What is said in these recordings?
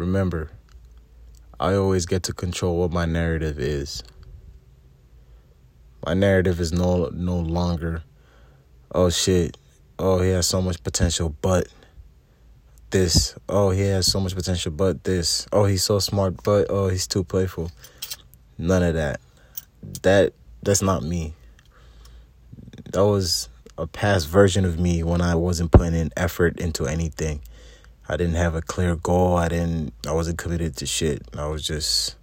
remember, I always get to control what my narrative is. My narrative is no no longer, oh shit, oh he has so much potential, but this, oh he has so much potential, but this, oh he's so smart, but oh he's too playful. None of that. That that's not me. That was a past version of me when I wasn't putting in effort into anything. I didn't have a clear goal. I didn't I wasn't committed to shit. I was just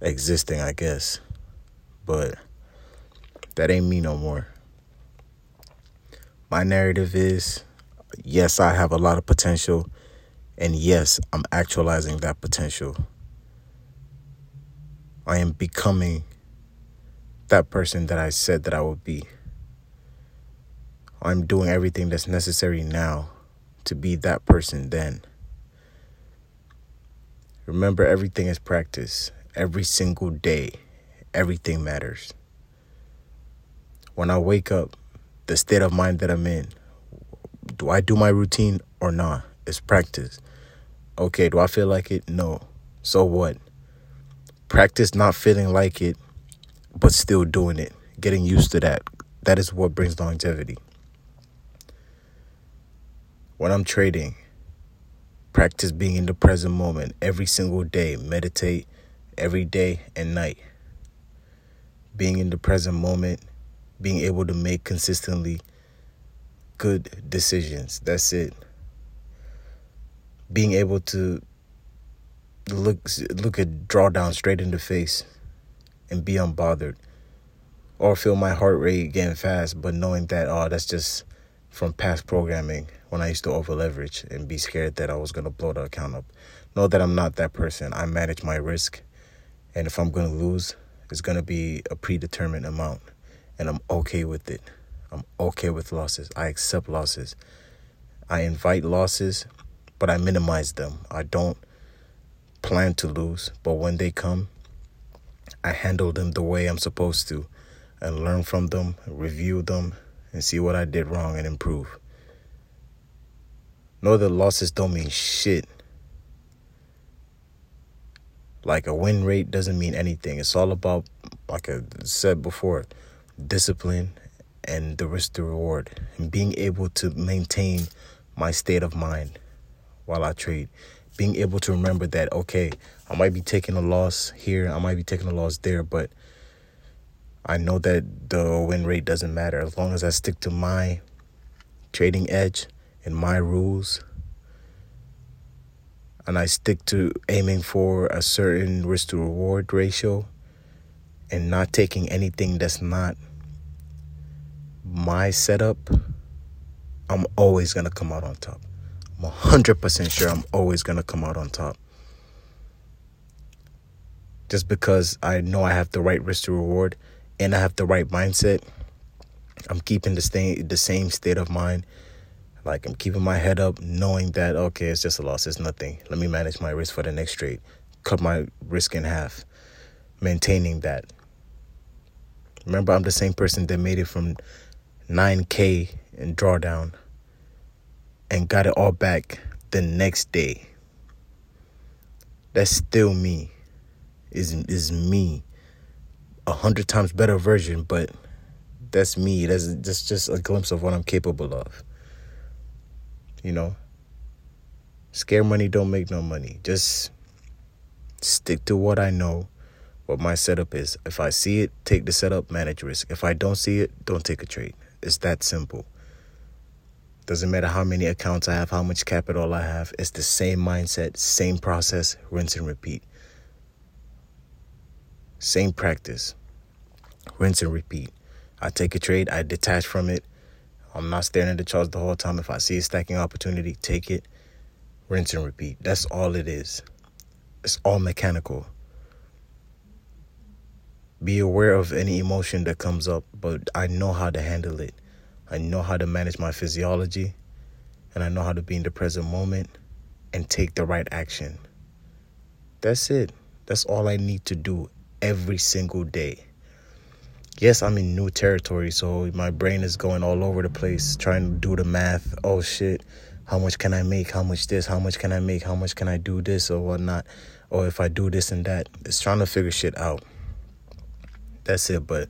existing, I guess. But that ain't me no more. My narrative is yes, I have a lot of potential and yes, I'm actualizing that potential. I am becoming that person that I said that I would be. I'm doing everything that's necessary now to be that person then. Remember, everything is practice. Every single day, everything matters. When I wake up, the state of mind that I'm in, do I do my routine or not? It's practice. Okay, do I feel like it? No. So what? Practice not feeling like it, but still doing it. Getting used to that. That is what brings longevity when I'm trading, practice being in the present moment every single day. Meditate every day and night. Being in the present moment, being able to make consistently good decisions. That's it. Being able to look look at drawdown straight in the face and be unbothered. Or feel my heart rate getting fast, but knowing that oh that's just from past programming when I used to over leverage and be scared that I was going to blow the account up. Know that I'm not that person. I manage my risk. And if I'm going to lose, it's going to be a predetermined amount. And I'm okay with it. I'm okay with losses. I accept losses. I invite losses, but I minimize them. I don't plan to lose, but when they come, I handle them the way I'm supposed to and learn from them, review them, and see what I did wrong and improve. Know that losses don't mean shit. Like a win rate doesn't mean anything. It's all about, like I said before, discipline and the risk to reward and being able to maintain my state of mind while I trade. Being able to remember that, okay, I might be taking a loss here, I might be taking a loss there, but I know that the win rate doesn't matter as long as I stick to my trading edge and my rules and I stick to aiming for a certain risk to reward ratio and not taking anything that's not my setup, I'm always going to come out on top. I'm 100% sure I'm always going to come out on top. Just because I know I have the right risk to reward and I have the right mindset, I'm keeping the same the same state of mind. Like I'm keeping my head up, knowing that okay, it's just a loss, it's nothing. Let me manage my risk for the next trade. Cut my risk in half. Maintaining that. Remember, I'm the same person that made it from 9K in drawdown and got it all back the next day. That's still me. Is is me a hundred times better version, but that's me. That's just just a glimpse of what I'm capable of. You know, scare money don't make no money. Just stick to what I know, what my setup is. If I see it, take the setup, manage risk. If I don't see it, don't take a trade. It's that simple. Doesn't matter how many accounts I have, how much capital I have. It's the same mindset, same process, rinse and repeat. Same practice. Rinse and repeat. I take a trade, I detach from it. I'm not staring at the charts the whole time. If I see a stacking opportunity, take it. Rinse and repeat. That's all it is. It's all mechanical. Be aware of any emotion that comes up, but I know how to handle it. I know how to manage my physiology, and I know how to be in the present moment and take the right action. That's it. That's all I need to do every single day. Yes, I'm in new territory, so my brain is going all over the place trying to do the math. Oh shit, how much can I make? How much this? How much can I make? How much can I do this or whatnot? Or if I do this and that. It's trying to figure shit out. That's it. But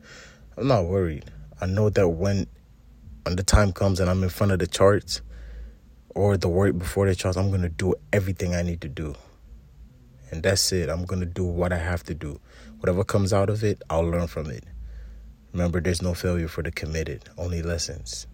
I'm not worried. I know that when when the time comes and I'm in front of the charts or the work before the charts, I'm gonna do everything I need to do. And that's it. I'm gonna do what I have to do. Whatever comes out of it, I'll learn from it. Remember, there's no failure for the committed, only lessons.